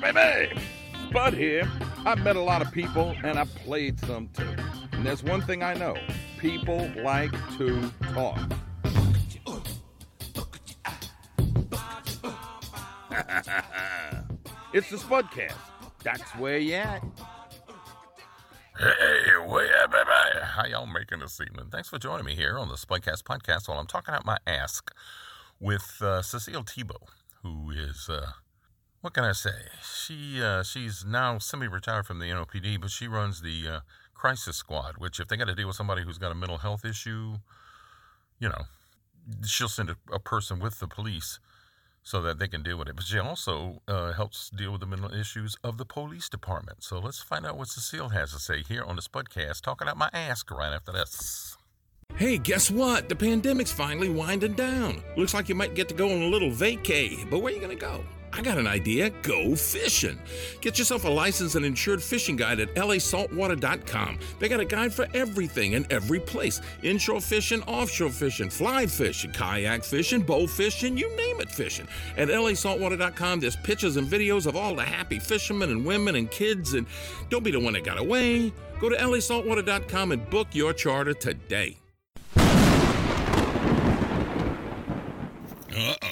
baby. Bud here. I've met a lot of people and I've played some too. And there's one thing I know people like to talk. it's the Spudcast. That's where you at. Hey, way up, baby. How y'all making this evening? Thanks for joining me here on the Spudcast podcast while I'm talking out my ask with uh, Cecile Tebo, who is, uh, what can I say? She uh, She's now semi-retired from the NOPD, but she runs the uh, crisis squad, which if they got to deal with somebody who's got a mental health issue, you know, she'll send a, a person with the police so that they can deal with it. But she also uh, helps deal with the mental issues of the police department. So let's find out what Cecile has to say here on the Spudcast, talking out my ask right after this. Hey, guess what? The pandemic's finally winding down. Looks like you might get to go on a little vacay, but where are you going to go? I got an idea. Go fishing. Get yourself a licensed and insured fishing guide at lasaltwater.com. They got a guide for everything and every place inshore fishing, offshore fishing, fly fishing, kayak fishing, bow fishing, you name it fishing. At lasaltwater.com, there's pictures and videos of all the happy fishermen and women and kids. And don't be the one that got away. Go to lasaltwater.com and book your charter today. Uh oh,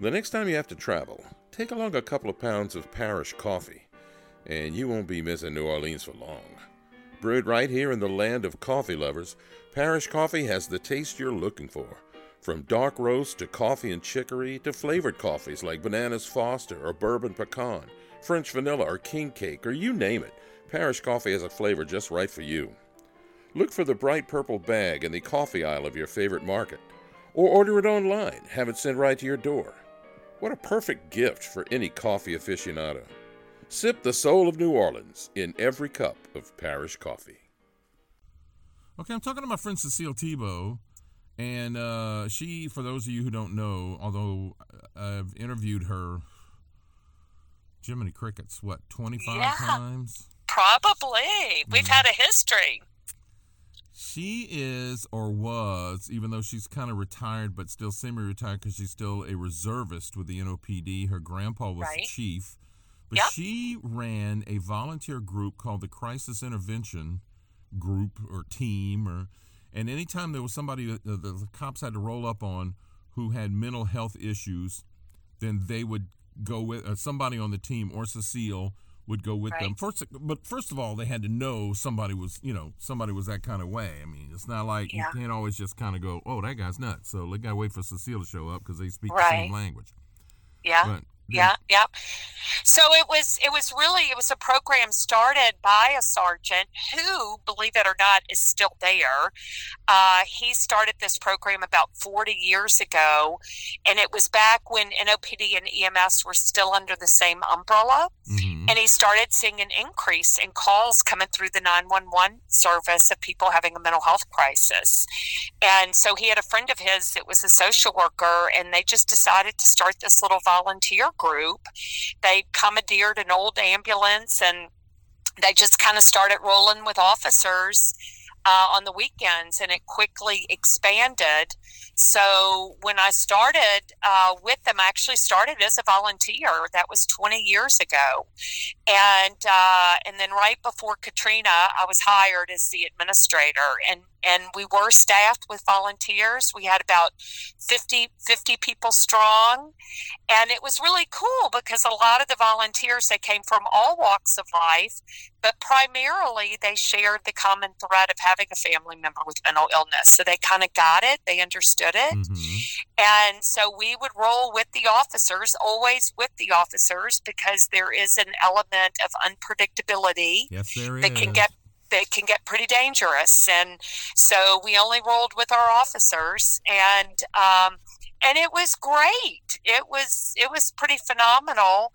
The next time you have to travel, take along a couple of pounds of parish coffee, and you won't be missing New Orleans for long. Brewed right here in the land of coffee lovers, Parish Coffee has the taste you're looking for. From dark roast to coffee and chicory to flavored coffees like Bananas Foster or Bourbon Pecan, French Vanilla or King Cake, or you name it, Parish Coffee has a flavor just right for you. Look for the bright purple bag in the coffee aisle of your favorite market. Or order it online, have it sent right to your door. What a perfect gift for any coffee aficionado. Sip the soul of New Orleans in every cup of parish coffee. Okay, I'm talking to my friend Cecile Tebo, and uh, she, for those of you who don't know, although I've interviewed her, Jiminy Crickets, what, 25 Yeah. times? Probably. We've had a history. She is or was, even though she's kind of retired, but still semi-retired because she's still a reservist with the NOPD. Her grandpa was Right. chief, but Yep. she ran a volunteer group called the Crisis Intervention Group or Team, or and anytime there was somebody that the, the cops had to roll up on who had mental health issues, then they would go with uh, somebody on the team or Cecile would go with them. First, but first of all, they had to know somebody was, you know, somebody was that kind of way. I mean, it's not like Yeah. you can't always just kind of go, "Oh, that guy's nuts." So they got to wait for Cecile to show up because they speak the same language. Yeah. But Yeah, yeah. So it was it was really it was a program started by a sergeant who, believe it or not, is still there. Uh, he started this program about 40 years ago, and it was back when NOPD and EMS were still under the same umbrella. Mhm. And he started seeing an increase in calls coming through the 911 service of people having a mental health crisis. And so he had a friend of his that was a social worker, and they just decided to start this little volunteer group. They commandeered an old ambulance and they just kind of started rolling with officers uh, on the weekends, and it quickly expanded. So when I started uh, with them, I actually started as a volunteer. That was 20 years ago, and uh, and then right before Katrina, I was hired as the administrator, and and we were staffed with volunteers. We had about 50, 50 people strong, and it was really cool because a lot of the volunteers they came from all walks of life, but primarily they shared the common thread of having a family member with mental illness. So they kind of got it, they understood it. Mhm. And so we would roll with the officers, always with the officers, because there is an element of unpredictability Yes, there is. that can get that can get pretty dangerous. And so we only rolled with our officers, and um, and it was great. It was it was pretty phenomenal.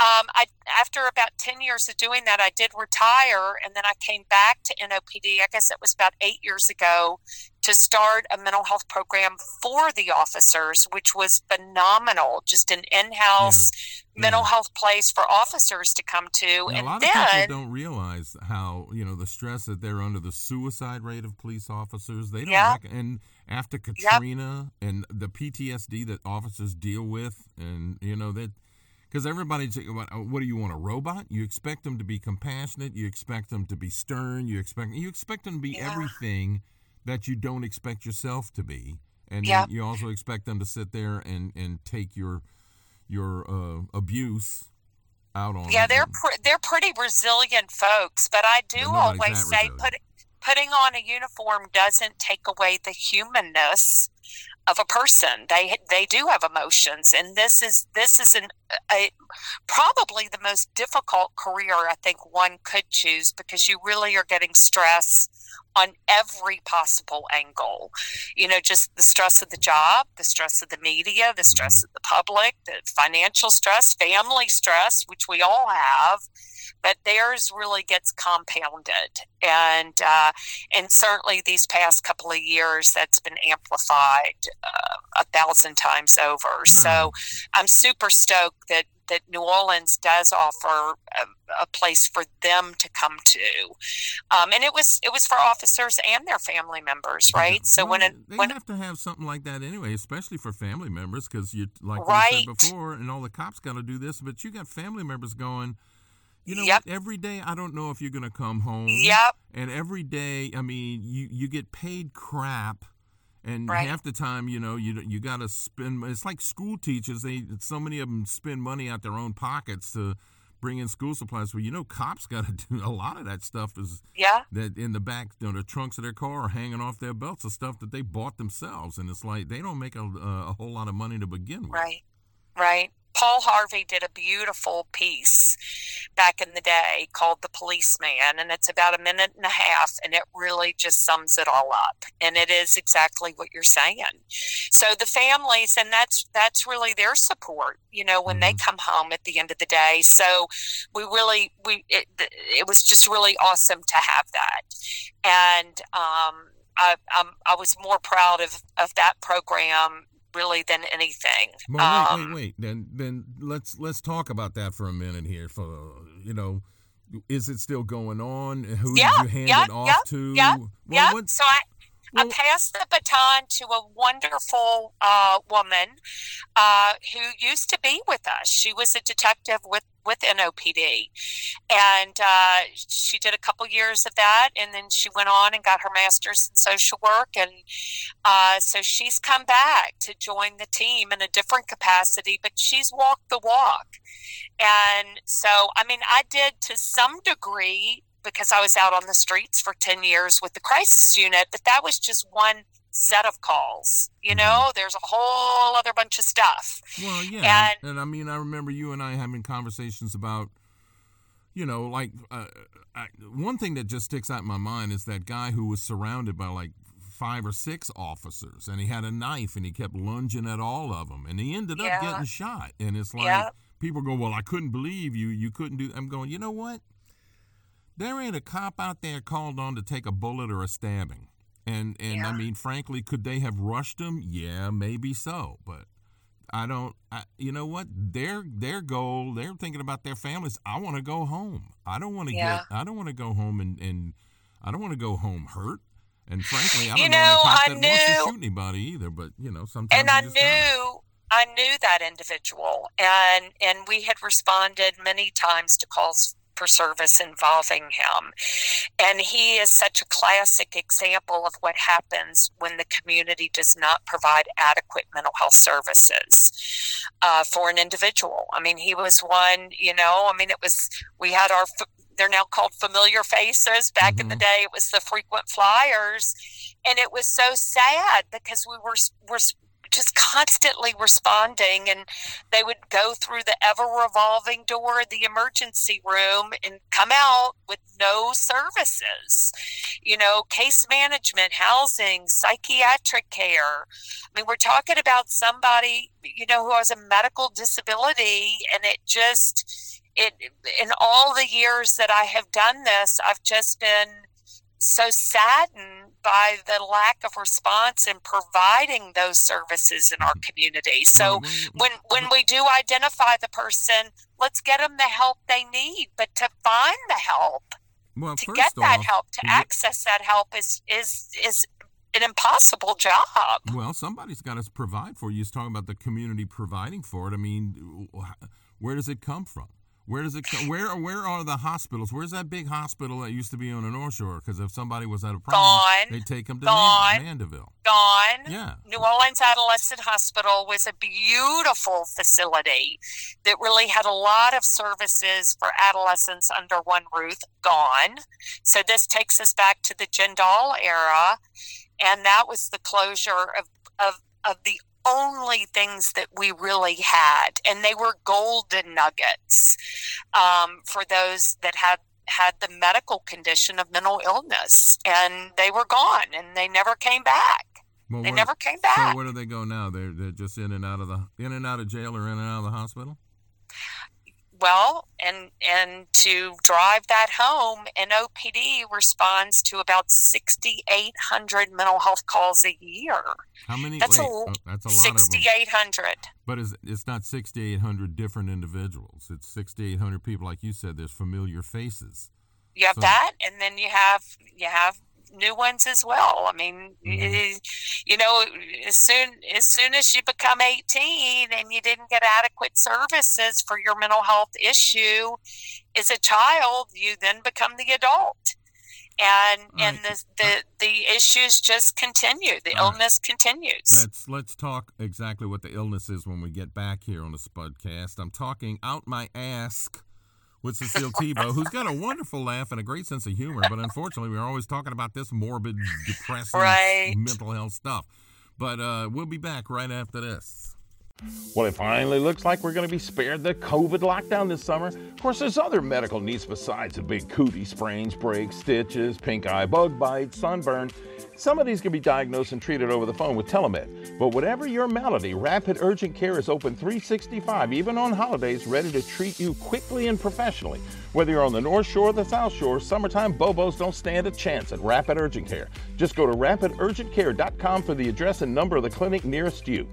Um, I after about ten years of doing that, I did retire, and then I came back to NOPD. I guess it was about eight years ago to start a mental health program for the officers, which was phenomenal. Just an in-house yeah. mental yeah. health place for officers to come to. Now, and a lot then, of people don't realize how you know the stress that they're under, the suicide rate of police officers. They don't, yeah. And after Katrina yep. and the PTSD that officers deal with, and you know that because everybody's what, uh, what do you want a robot? You expect them to be compassionate, you expect them to be stern, you expect you expect them to be yeah. everything that you don't expect yourself to be, and yep. you also expect them to sit there and and take your your uh, abuse out on. Yeah, they're pr- they're pretty resilient folks, but I do always say put putting on a uniform doesn't take away the humanness of a person. They they do have emotions, and this is this is an a, probably the most difficult career I think one could choose because you really are getting stress on every possible angle. You know, just the stress of the job, the stress of the media, the stress mm-hmm. of the public, the financial stress, family stress, which we all have but theirs really gets compounded, and uh, and certainly these past couple of years, that's been amplified uh, a thousand times over. Hmm. So I'm super stoked that that New Orleans does offer a, a, place for them to come to, um, and it was it was for officers and their family members, right? So well, when it, they when have to have something like that anyway, especially for family members, because you like right. you said before, and all the cops got to do this, but you got family members going you know yep. every day i don't know if you're going to come home yep and every day i mean you you get paid crap and right. half the time you know you you got to spend it's like school teachers they so many of them spend money out their own pockets to bring in school supplies. Well you know cops got to do a lot of that stuff is yeah. that in the back you know, the trunks of their car are hanging off their belts of stuff that they bought themselves. And it's like they don't make a, a whole lot of money to begin with. Right. Right Paul Harvey did a beautiful piece back in the day called The Policeman, and it's about a minute and a half, and it really just sums it all up. And it is exactly what you're saying. So the families, and that's that's really their support, you know, when they mm-hmm. come home at the end of the day. So we really we it, it was just really awesome to have that, and um, I, I'm, I was more proud of, of that program really than anything. Well, um, wait, wait, wait. Then, then let's let's talk about that for a minute here. For you know, is it still going on? Who yeah, did you hand yeah, it off yeah, to? Yeah, well, yeah. So I, I passed the baton to a wonderful uh, woman uh, who used to be with us. She was a detective with with NOPD, and uh, she did a couple years of that, and then she went on and got her master's in social work, and uh, so she's come back to join the team in a different capacity, but she's walked the walk, and so I mean, I did to some degree because I was out on the streets for 10 years with the crisis unit, but that was just one set of calls. You mm-hmm. know, there's a whole other bunch of stuff. Well, yeah. And, and I mean, I remember you and I having conversations about, you know, like uh, I, one thing that just sticks out in my mind is that guy who was surrounded by like five or six officers and he had a knife and he kept lunging at all of them and he ended up getting shot. And it's like, people go, well, I couldn't believe you. You couldn't do. I'm going, you know what? There ain't a cop out there called on to take a bullet or a stabbing. And and yeah. I mean, frankly, could they have rushed him? Yeah, maybe so. But I don't. I, you know what? Their their goal. They're thinking about their families. I want to go home. I don't want to yeah. get. I don't want to go home and and I don't want to go home hurt. And frankly, I don't you know, know I that knew, wants to shoot anybody either. But you know, sometimes. And I knew. I knew that individual, and and we had responded many times to calls for service involving him. And he is such a classic example of what happens when the community does not provide adequate mental health services uh, for an individual. I mean, he was one, you know, I mean, it was, we had our, they're now called familiar faces. Back mm-hmm. in the mm-hmm. day, it was the frequent flyers. And it was so sad because we were, were just constantly responding and they would go through the ever revolving door of the emergency room and come out with no services. You know case management housing psychiatric care. I mean we're talking about somebody you know who has a medical disability and it just it in all the years that i have done this i've just been so saddened by the lack of response in providing those services in our mm-hmm. community. So when when we do identify the person, let's get them the help they need. But to find the help, well, to get that off, help, to access that help is is is an impossible job. Well, somebody's got to provide for you. He's talking about the community providing for it. I mean, where does it come from? Where does it? Where where are the hospitals? Where's that big hospital that used to be on the North Shore? Because if somebody was at a problem, Gone. they take them to Gone. Mandeville. Gone. Yeah. New Orleans Adolescent Hospital was a beautiful facility that really had a lot of services for adolescents under one roof. Gone. So this takes us back to the Jindal era, and that was the closure of of of the only things that we really had, and they were golden nuggets um, for those that had had the medical condition of mental illness, and they were gone, and they never came back. Well, they where, never came back. So where do they go now? They're they're just in and out of the in and out of jail or in and out of the hospital well and and to drive that home NOPD responds to about 6800 mental health calls a year. How many? That's, wait, a, oh, uh, that's a lot 6800 but it's, it's not 6800 different individuals. It's 6800 people like you said there's familiar faces. You have so, that and then you have you have new ones as well. I mean, mm-hmm. you know, as soon as soon as you become 18 and you didn't get adequate services for your mental health issue as a child, you then become the adult. And and the, the the issues just continue. The illness right. continues. Let's let's talk exactly what the illness is when we get back here on the Spudcast. I'm talking out my ass with Cecile Tebo, who's got a wonderful laugh and a great sense of humor. But unfortunately, we're always talking about this morbid, depressing right. mental health stuff. But uh, we'll be back right after this. Well, it finally looks like we're going to be spared the COVID lockdown this summer. Of course, there's other medical needs besides the big cootie sprains, breaks, stitches, pink eye, bug bites, sunburn. Some of these can be diagnosed and treated over the phone with telemed. But whatever your malady, Rapid Urgent Care is open 365, even on holidays, ready to treat you quickly and professionally. Whether you're on the North Shore or the South Shore, summertime Bobos don't stand a chance at Rapid Urgent Care. Just go to rapidurgentcare.com for the address and number of the clinic nearest you.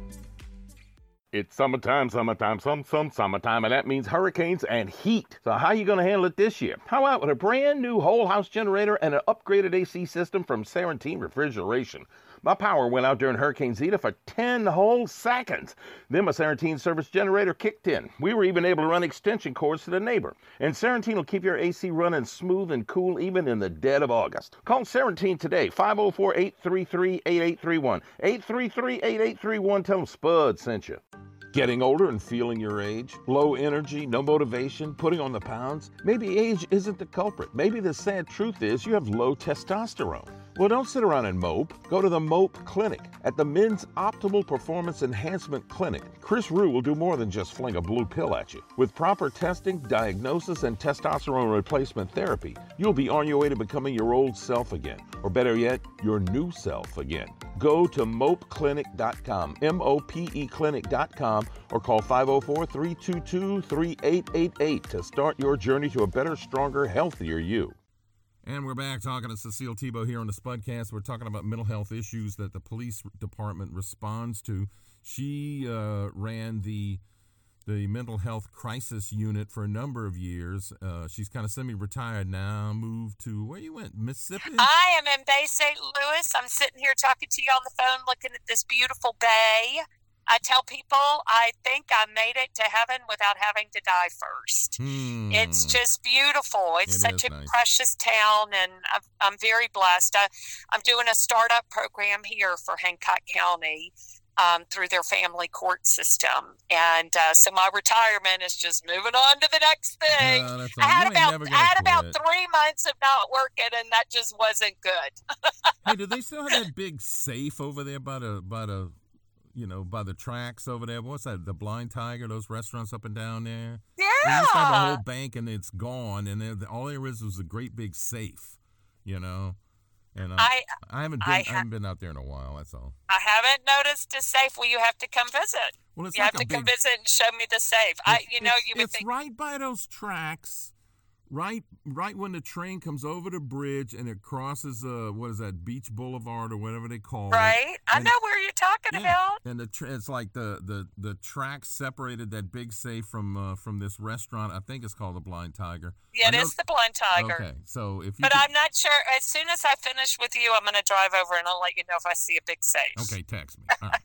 It's summertime, summertime, some, some summertime, and that means hurricanes and heat. So how are you going to handle it this year? How about with a brand new whole house generator and an upgraded AC system from Sarantine Refrigeration? My power went out during Hurricane Zeta for 10 whole seconds. Then my Sarantine service generator kicked in. We were even able to run extension cords to the neighbor. And Sarantine will keep your AC running smooth and cool even in the dead of August. Call Sarantine today, 504 833 8831. 833 8831. Tell them Spud sent you. Getting older and feeling your age? Low energy, no motivation, putting on the pounds? Maybe age isn't the culprit. Maybe the sad truth is you have low testosterone. Well, don't sit around and mope. Go to the Mope Clinic. At the Men's Optimal Performance Enhancement Clinic, Chris Rue will do more than just fling a blue pill at you. With proper testing, diagnosis, and testosterone replacement therapy, you'll be on your way to becoming your old self again, or better yet, your new self again. Go to mopeclinic.com, M O P E clinic.com, or call 504 322 3888 to start your journey to a better, stronger, healthier you. And we're back talking to Cecile Tebo here on the Spudcast. We're talking about mental health issues that the police department responds to. She uh, ran the the mental health crisis unit for a number of years. Uh, she's kind of semi-retired now. Moved to where you went, Mississippi. I am in Bay St. Louis. I'm sitting here talking to you on the phone, looking at this beautiful bay. I tell people I think I made it to heaven without having to die first. Hmm. It's just beautiful. It's it such a nice. precious town, and I'm, I'm very blessed. I, I'm doing a startup program here for Hancock County um, through their family court system, and uh, so my retirement is just moving on to the next thing. Uh, I had about I had about three months of not working, and that just wasn't good. hey, do they still have that big safe over there by the by the you know, by the tracks over there. What's that? The Blind Tiger, those restaurants up and down there. Yeah. They used to have a whole bank and it's gone, and all there is was a great big safe, you know. And uh, I I haven't been I I, haven't been out there in a while. That's all. I haven't noticed a safe. Well, you have to come visit. Well, it's You like have to come visit and show me the safe. I, it's- you know, you would it's think right by those tracks. Right, right when the train comes over the bridge and it crosses, uh, what is that, Beach Boulevard or whatever they call it. right. I know where you're talking Yeah, about. and the tra- it's like the the the tracks separated that big safe from uh, from this restaurant. I think it's called the Blind Tiger. Yeah, it know- is the blind tiger. Okay, so if you But could- I'm not sure. As soon as I finish with you, I'm going to drive over and I'll let you know if I see a big safe. okay, text me. All right.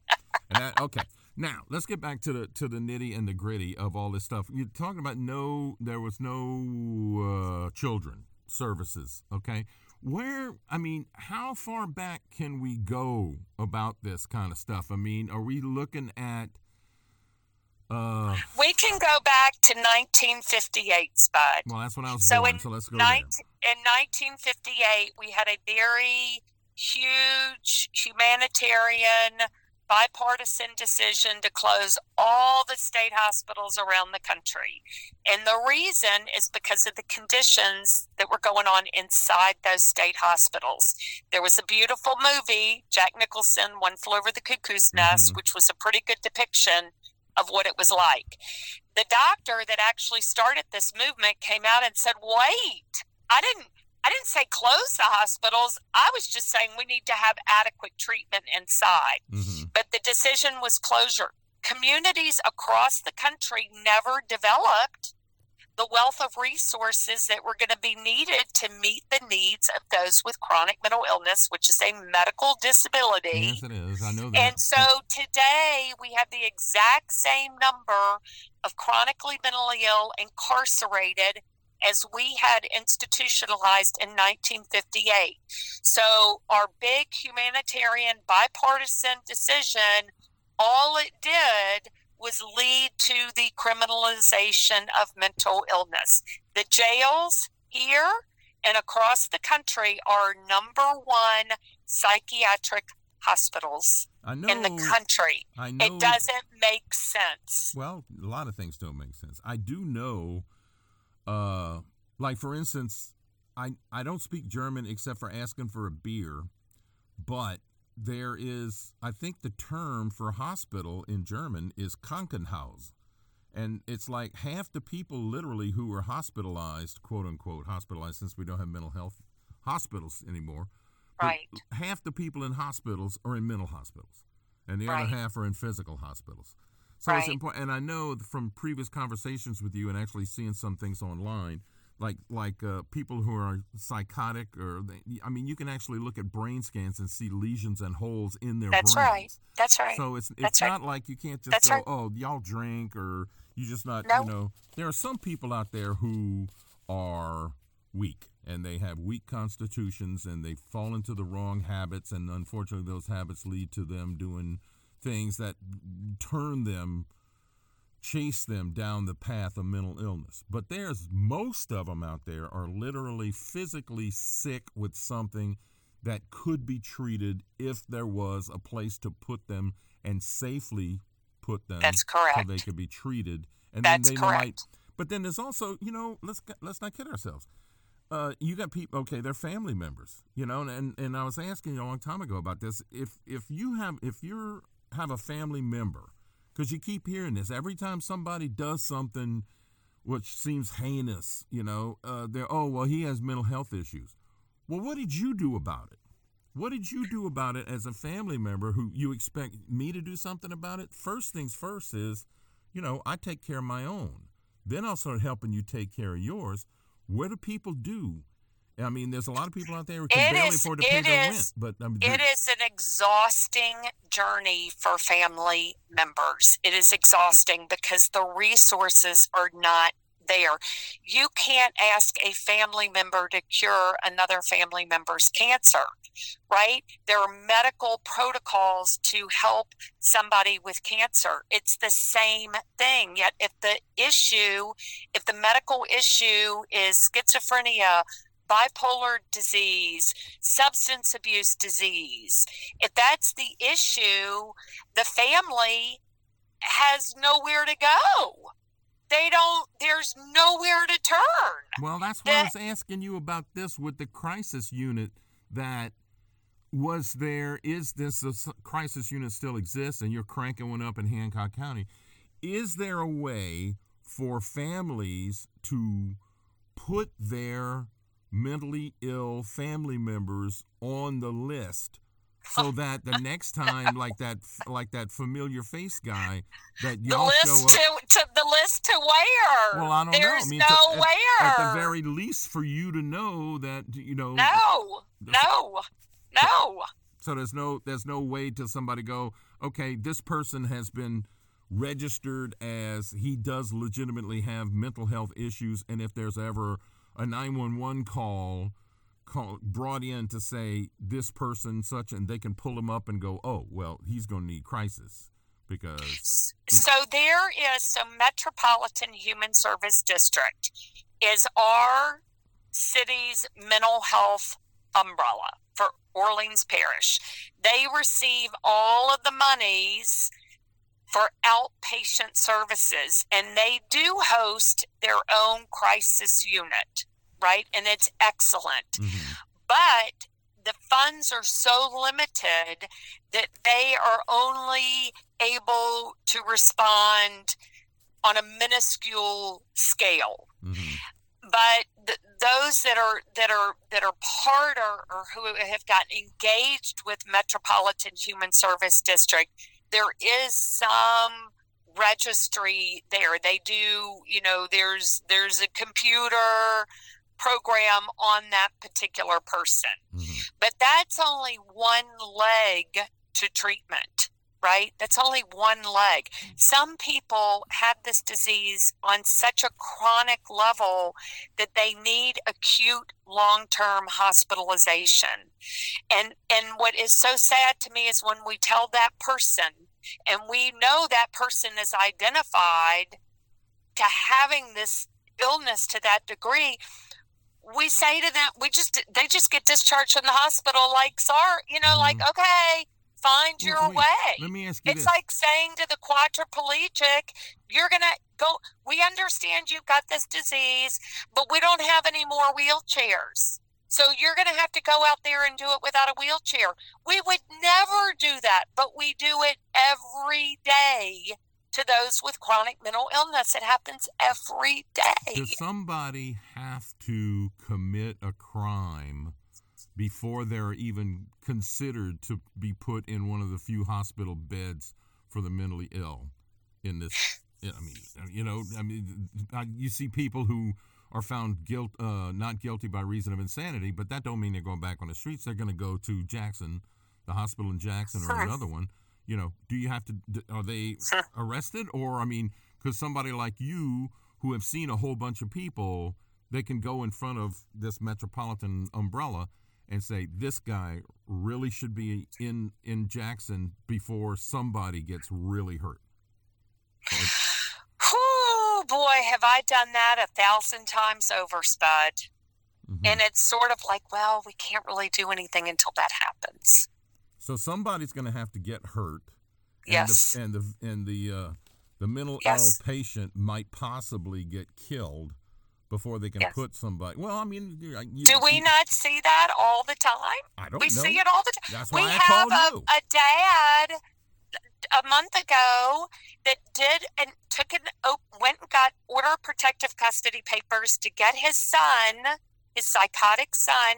and that, okay, now let's get back to the to the nitty and the gritty of all this stuff. You're talking about no, there was no uh, children services. Okay, where I mean, how far back can we go about this kind of stuff? I mean, are we looking at? Uh, We can go back to 1958, Spud. well, that's when I was So born. in so let's go 19 there. in 1958, we had a very huge humanitarian bipartisan decision to close all the state hospitals around the country. And the reason is because of the conditions that were going on inside those state hospitals. There was a beautiful movie, Jack Nicholson, One Flew Over the Cuckoo's Nest, Mhm. which was a pretty good depiction of what it was like. The doctor that actually started this movement came out and said, "Wait, I didn't I didn't say close the hospitals. I was just saying we need to have adequate treatment inside." hmm But the decision was closure. Communities across the country never developed the wealth of resources that were going to be needed to meet the needs of those with chronic mental illness, which is a medical disability. Yes, it is. I know that. And so today we have the exact same number of chronically mentally ill incarcerated as we had institutionalized in 1958. So our big humanitarian bipartisan decision, all it did was lead to the criminalization of mental illness. The jails here and across the country are number one psychiatric hospitals know. in the country. I know. It doesn't make sense. Well, a lot of things don't make sense. I do know, uh, like for instance, I I don't speak German except for asking for a beer, but there is I think the term for hospital in German is Krankenhaus. And it's like half the people literally who were hospitalized, quote unquote, hospitalized since we don't have mental health hospitals anymore. Right. Half the people in hospitals are in mental hospitals, and the Right. other half are in physical hospitals. So it's important, and I know from previous conversations with you and actually seeing some things online, like like uh, people who are psychotic, or they, I mean, you can actually look at brain scans and see lesions and holes in their That's brains. right. That's right. So it's it's That's right. not like you can't just That's go, right. oh, y'all drink or you just not, No. you know. There are some people out there who are weak and they have weak constitutions and they fall into the wrong habits and unfortunately those habits lead to them doing things that turn them chase them down the path of mental illness. But there's most of them out there are literally physically sick with something that could be treated if there was a place to put them and safely put them That's so correct. they could be treated and That's then they correct. might but then there's also you know let's let's not kid ourselves uh, you got people okay they're family members you know and and i was asking you a long time ago about this if if you have if you have a family member because you keep hearing this. Every time somebody does something which seems heinous you know uh, they're oh well he has mental health issues. Well what did you do about it? What did you do about it as a family member who you expect me to do something about it? First things first is you know i take care of my own. Then i'll start helping you take care of yours. What do people do i mean there's a lot of people out there who can It barely is- afford to pay their is- rent but um, It is an exhausting journey for family members. It is exhausting because the resources are not there. You can't ask a family member to cure another family member's cancer, right? There are medical protocols to help somebody with cancer. It's the same thing. Yet, if the issue, if the medical issue is schizophrenia, bipolar disease, substance abuse disease. If that's the issue, the family has nowhere to go. They don't, there's nowhere to turn. Well, that's why I was asking you about this with the crisis unit that was there is this a crisis unit still exists and you're cranking one up in Hancock County is there a way for families to put their mentally ill family members on the list so that the next time like that like that familiar face guy that the y'all list show up to, to the list to where? well, I don't There's know. I mean, no to- at- At, the very least, for you to know that you know. no, no, no. So there's no there's no way to somebody go, okay, this person has been registered as he does legitimately have mental health issues, and if there's ever a 911 call call brought in to say this person such and they can pull him up and go oh well he's going to need crisis because So there is so Metropolitan Human Service District is our city's mental health umbrella for Orleans Parish. They receive all of the monies for outpatient services and they do host their own crisis unit, right? And it's excellent Mhm. but the funds are so limited that they are only able to respond on a minuscule scale Mhm. but th- those that are that are that are part or, or who have gotten engaged with metropolitan human service district there is some registry there they do you know there's there's a computer program on that particular person. Mhm. but that's only one leg to treatment right? That's only one leg. Some people have this disease on such a chronic level that they need acute long-term hospitalization. And and what is so sad to me is when we tell that person and we know that person is identified to having this illness to that degree we say to them we just they just get discharged from the hospital like sorry you know like mm-hmm. okay find your wait, way let me ask you it's this like saying to the quadriplegic, you're going to go, we understand you've got this disease, but we don't have any more wheelchairs. So you're going to have to go out there and do it without a wheelchair. We would never do that, but we do it every day to those with chronic mental illness. It happens every day. Does somebody have to commit a crime before they're even considered to be put in one of the few hospital beds for the mentally ill in this I mean you know I mean you see people who are found guilt uh, not guilty by reason of insanity but that don't mean they're going back on the streets they're going to go to Jackson the hospital in Jackson or Sure. another one you know do you have to are they Sure. arrested or I mean because somebody like you who have seen a whole bunch of people they can go in front of this metropolitan umbrella and say this guy really should be in in Jackson before somebody gets really hurt. Whew, boy, have I done that a thousand times over, Spud. Mhm. And it's sort of like, well, we can't really do anything until that happens. So somebody's going to have to get hurt. And Yes. The, and the and the uh, the mental Yes. ill patient might possibly get killed before they can Yes. put somebody. Well, I mean, you, Do we you- not see that all the time? I don't We know. see it all the time. That's we why I have called a, a dad a month ago that did and took an op- went and got order protective custody papers to get his son, his psychotic son,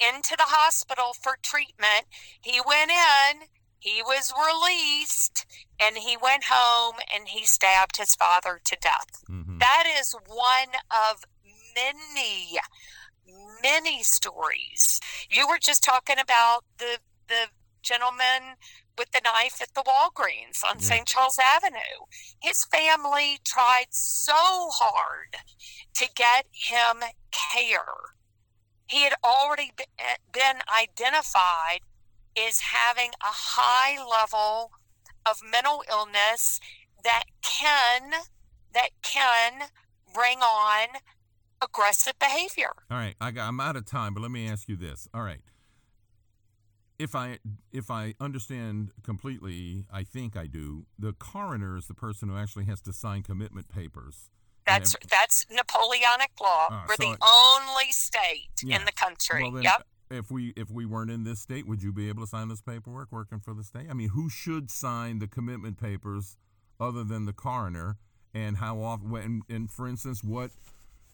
into the hospital for treatment. He went in, he was released, and he went home and he stabbed his father to death. Mhm. That is one of many, many stories. You were just talking about the the gentleman with the knife at the Walgreens on Yeah. St. Charles Avenue. His family tried so hard to get him care. He had already eh, been identified as having a high level of mental illness that can that can bring on aggressive behavior. All right, I got, I'm out of time, but let me ask you this. All right, if I if I understand completely, I think I do. The coroner is the person who actually has to sign commitment papers. That's that's Napoleonic law. Ah, We're so the it- only state Yeah. in the country. Well, then, yep. if we if we weren't in this state, would you be able to sign this paperwork working for the state? I mean, who should sign the commitment papers other than the coroner? And how often? When, and for instance, what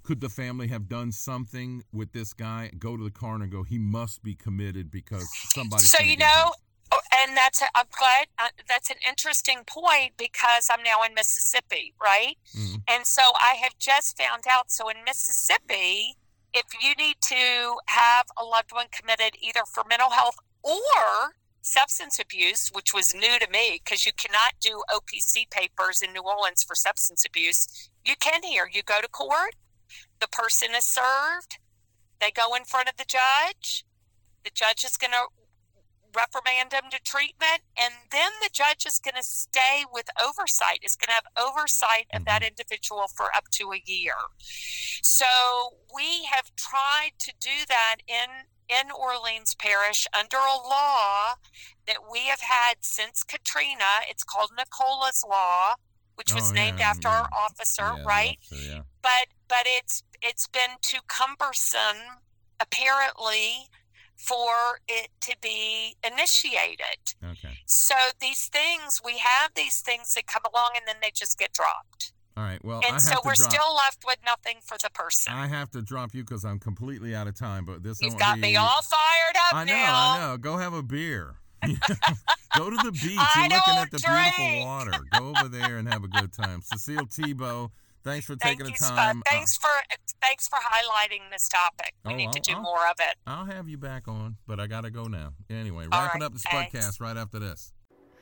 could the family have done something with this guy? Go to the coroner and go. He must be committed because somebody. So you know, and that's a, I'm glad uh, that's an interesting point because I'm now in Mississippi, right? Mhm. And so I have just found out. So in Mississippi, if you need to have a loved one committed either for mental health or substance abuse, which was new to me because you cannot do OPC papers in New Orleans for substance abuse. You can here. You go to court, the person is served, they go in front of the judge, the judge is going to reprimand them to treatment, and then the judge is going to stay with oversight, is going to have oversight of that mm-hmm. individual for up to a year. So we have tried to do that in in Orleans Parish under a law that we have had since Katrina. It's called Nicola's Law, which was Oh, named yeah, after yeah. our officer, Yeah, right? officer, but but it's it's been too cumbersome apparently for it to be initiated Okay. so these things we have these things that come along and then they just get dropped All right. Well, I and have so to we're drop, still left with nothing for the person I have to drop you because I'm completely out of time. But this you've got me all fired up I know, now I know. Go have a beer. Go to the beach. I You're looking at the beautiful water. Go over there and have a good time. Cecile Tebo, thanks for thank taking you the Spud. time. Uh, thanks for thanks for highlighting this topic we Oh, need to I'll- do I'll- more of it I'll have you back on, but I got to go now. Anyway, All wrapping right, up the podcast right after this.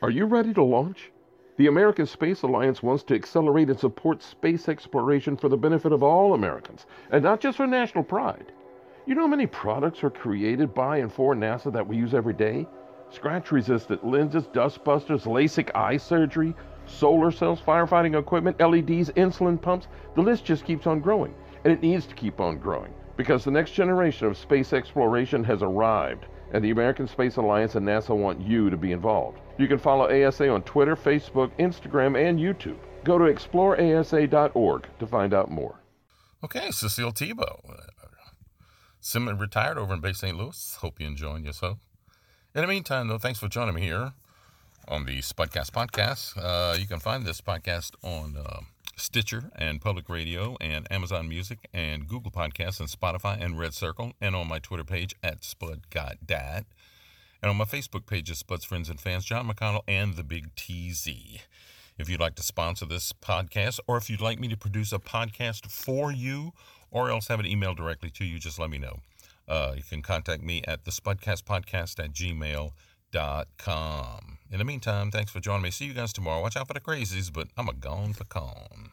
Are you ready to launch? The American Space Alliance wants to accelerate and support space exploration for the benefit of all Americans, and not just for national pride. You know how many products are created by and for NASA that we use every day? Scratch resistant lenses, dust busters, LASIK eye surgery, solar cells, firefighting equipment, LEDs, insulin pumps. The list just keeps on growing, and it needs to keep on growing because the next generation of space exploration has arrived, and the American Space Alliance and NASA want you to be involved. You can follow ASA on Twitter, Facebook, Instagram, and YouTube. Go to exploreasa.org to find out more. Okay, Cecile Tebo. Uh, Semi retired over in Bay St. Louis. Hope you're enjoying yourself. In the meantime, though, thanks for joining me here on the Spudcast podcast. Uh, you can find this podcast on uh, Stitcher and Public Radio and Amazon Music and Google Podcasts and Spotify and Red Circle and on my Twitter page at SpudGotDad and on my Facebook page is Spud's Friends and Fans, John McConnell and the Big TZ. If you'd like to sponsor this podcast, or if you'd like me to produce a podcast for you, or else have it emailed directly to you, just let me know. Uh, you can contact me at the spudcastpodcast at gmail.com. In the meantime, thanks for joining me. See you guys tomorrow. Watch out for the crazies, but I'm a gone pecan.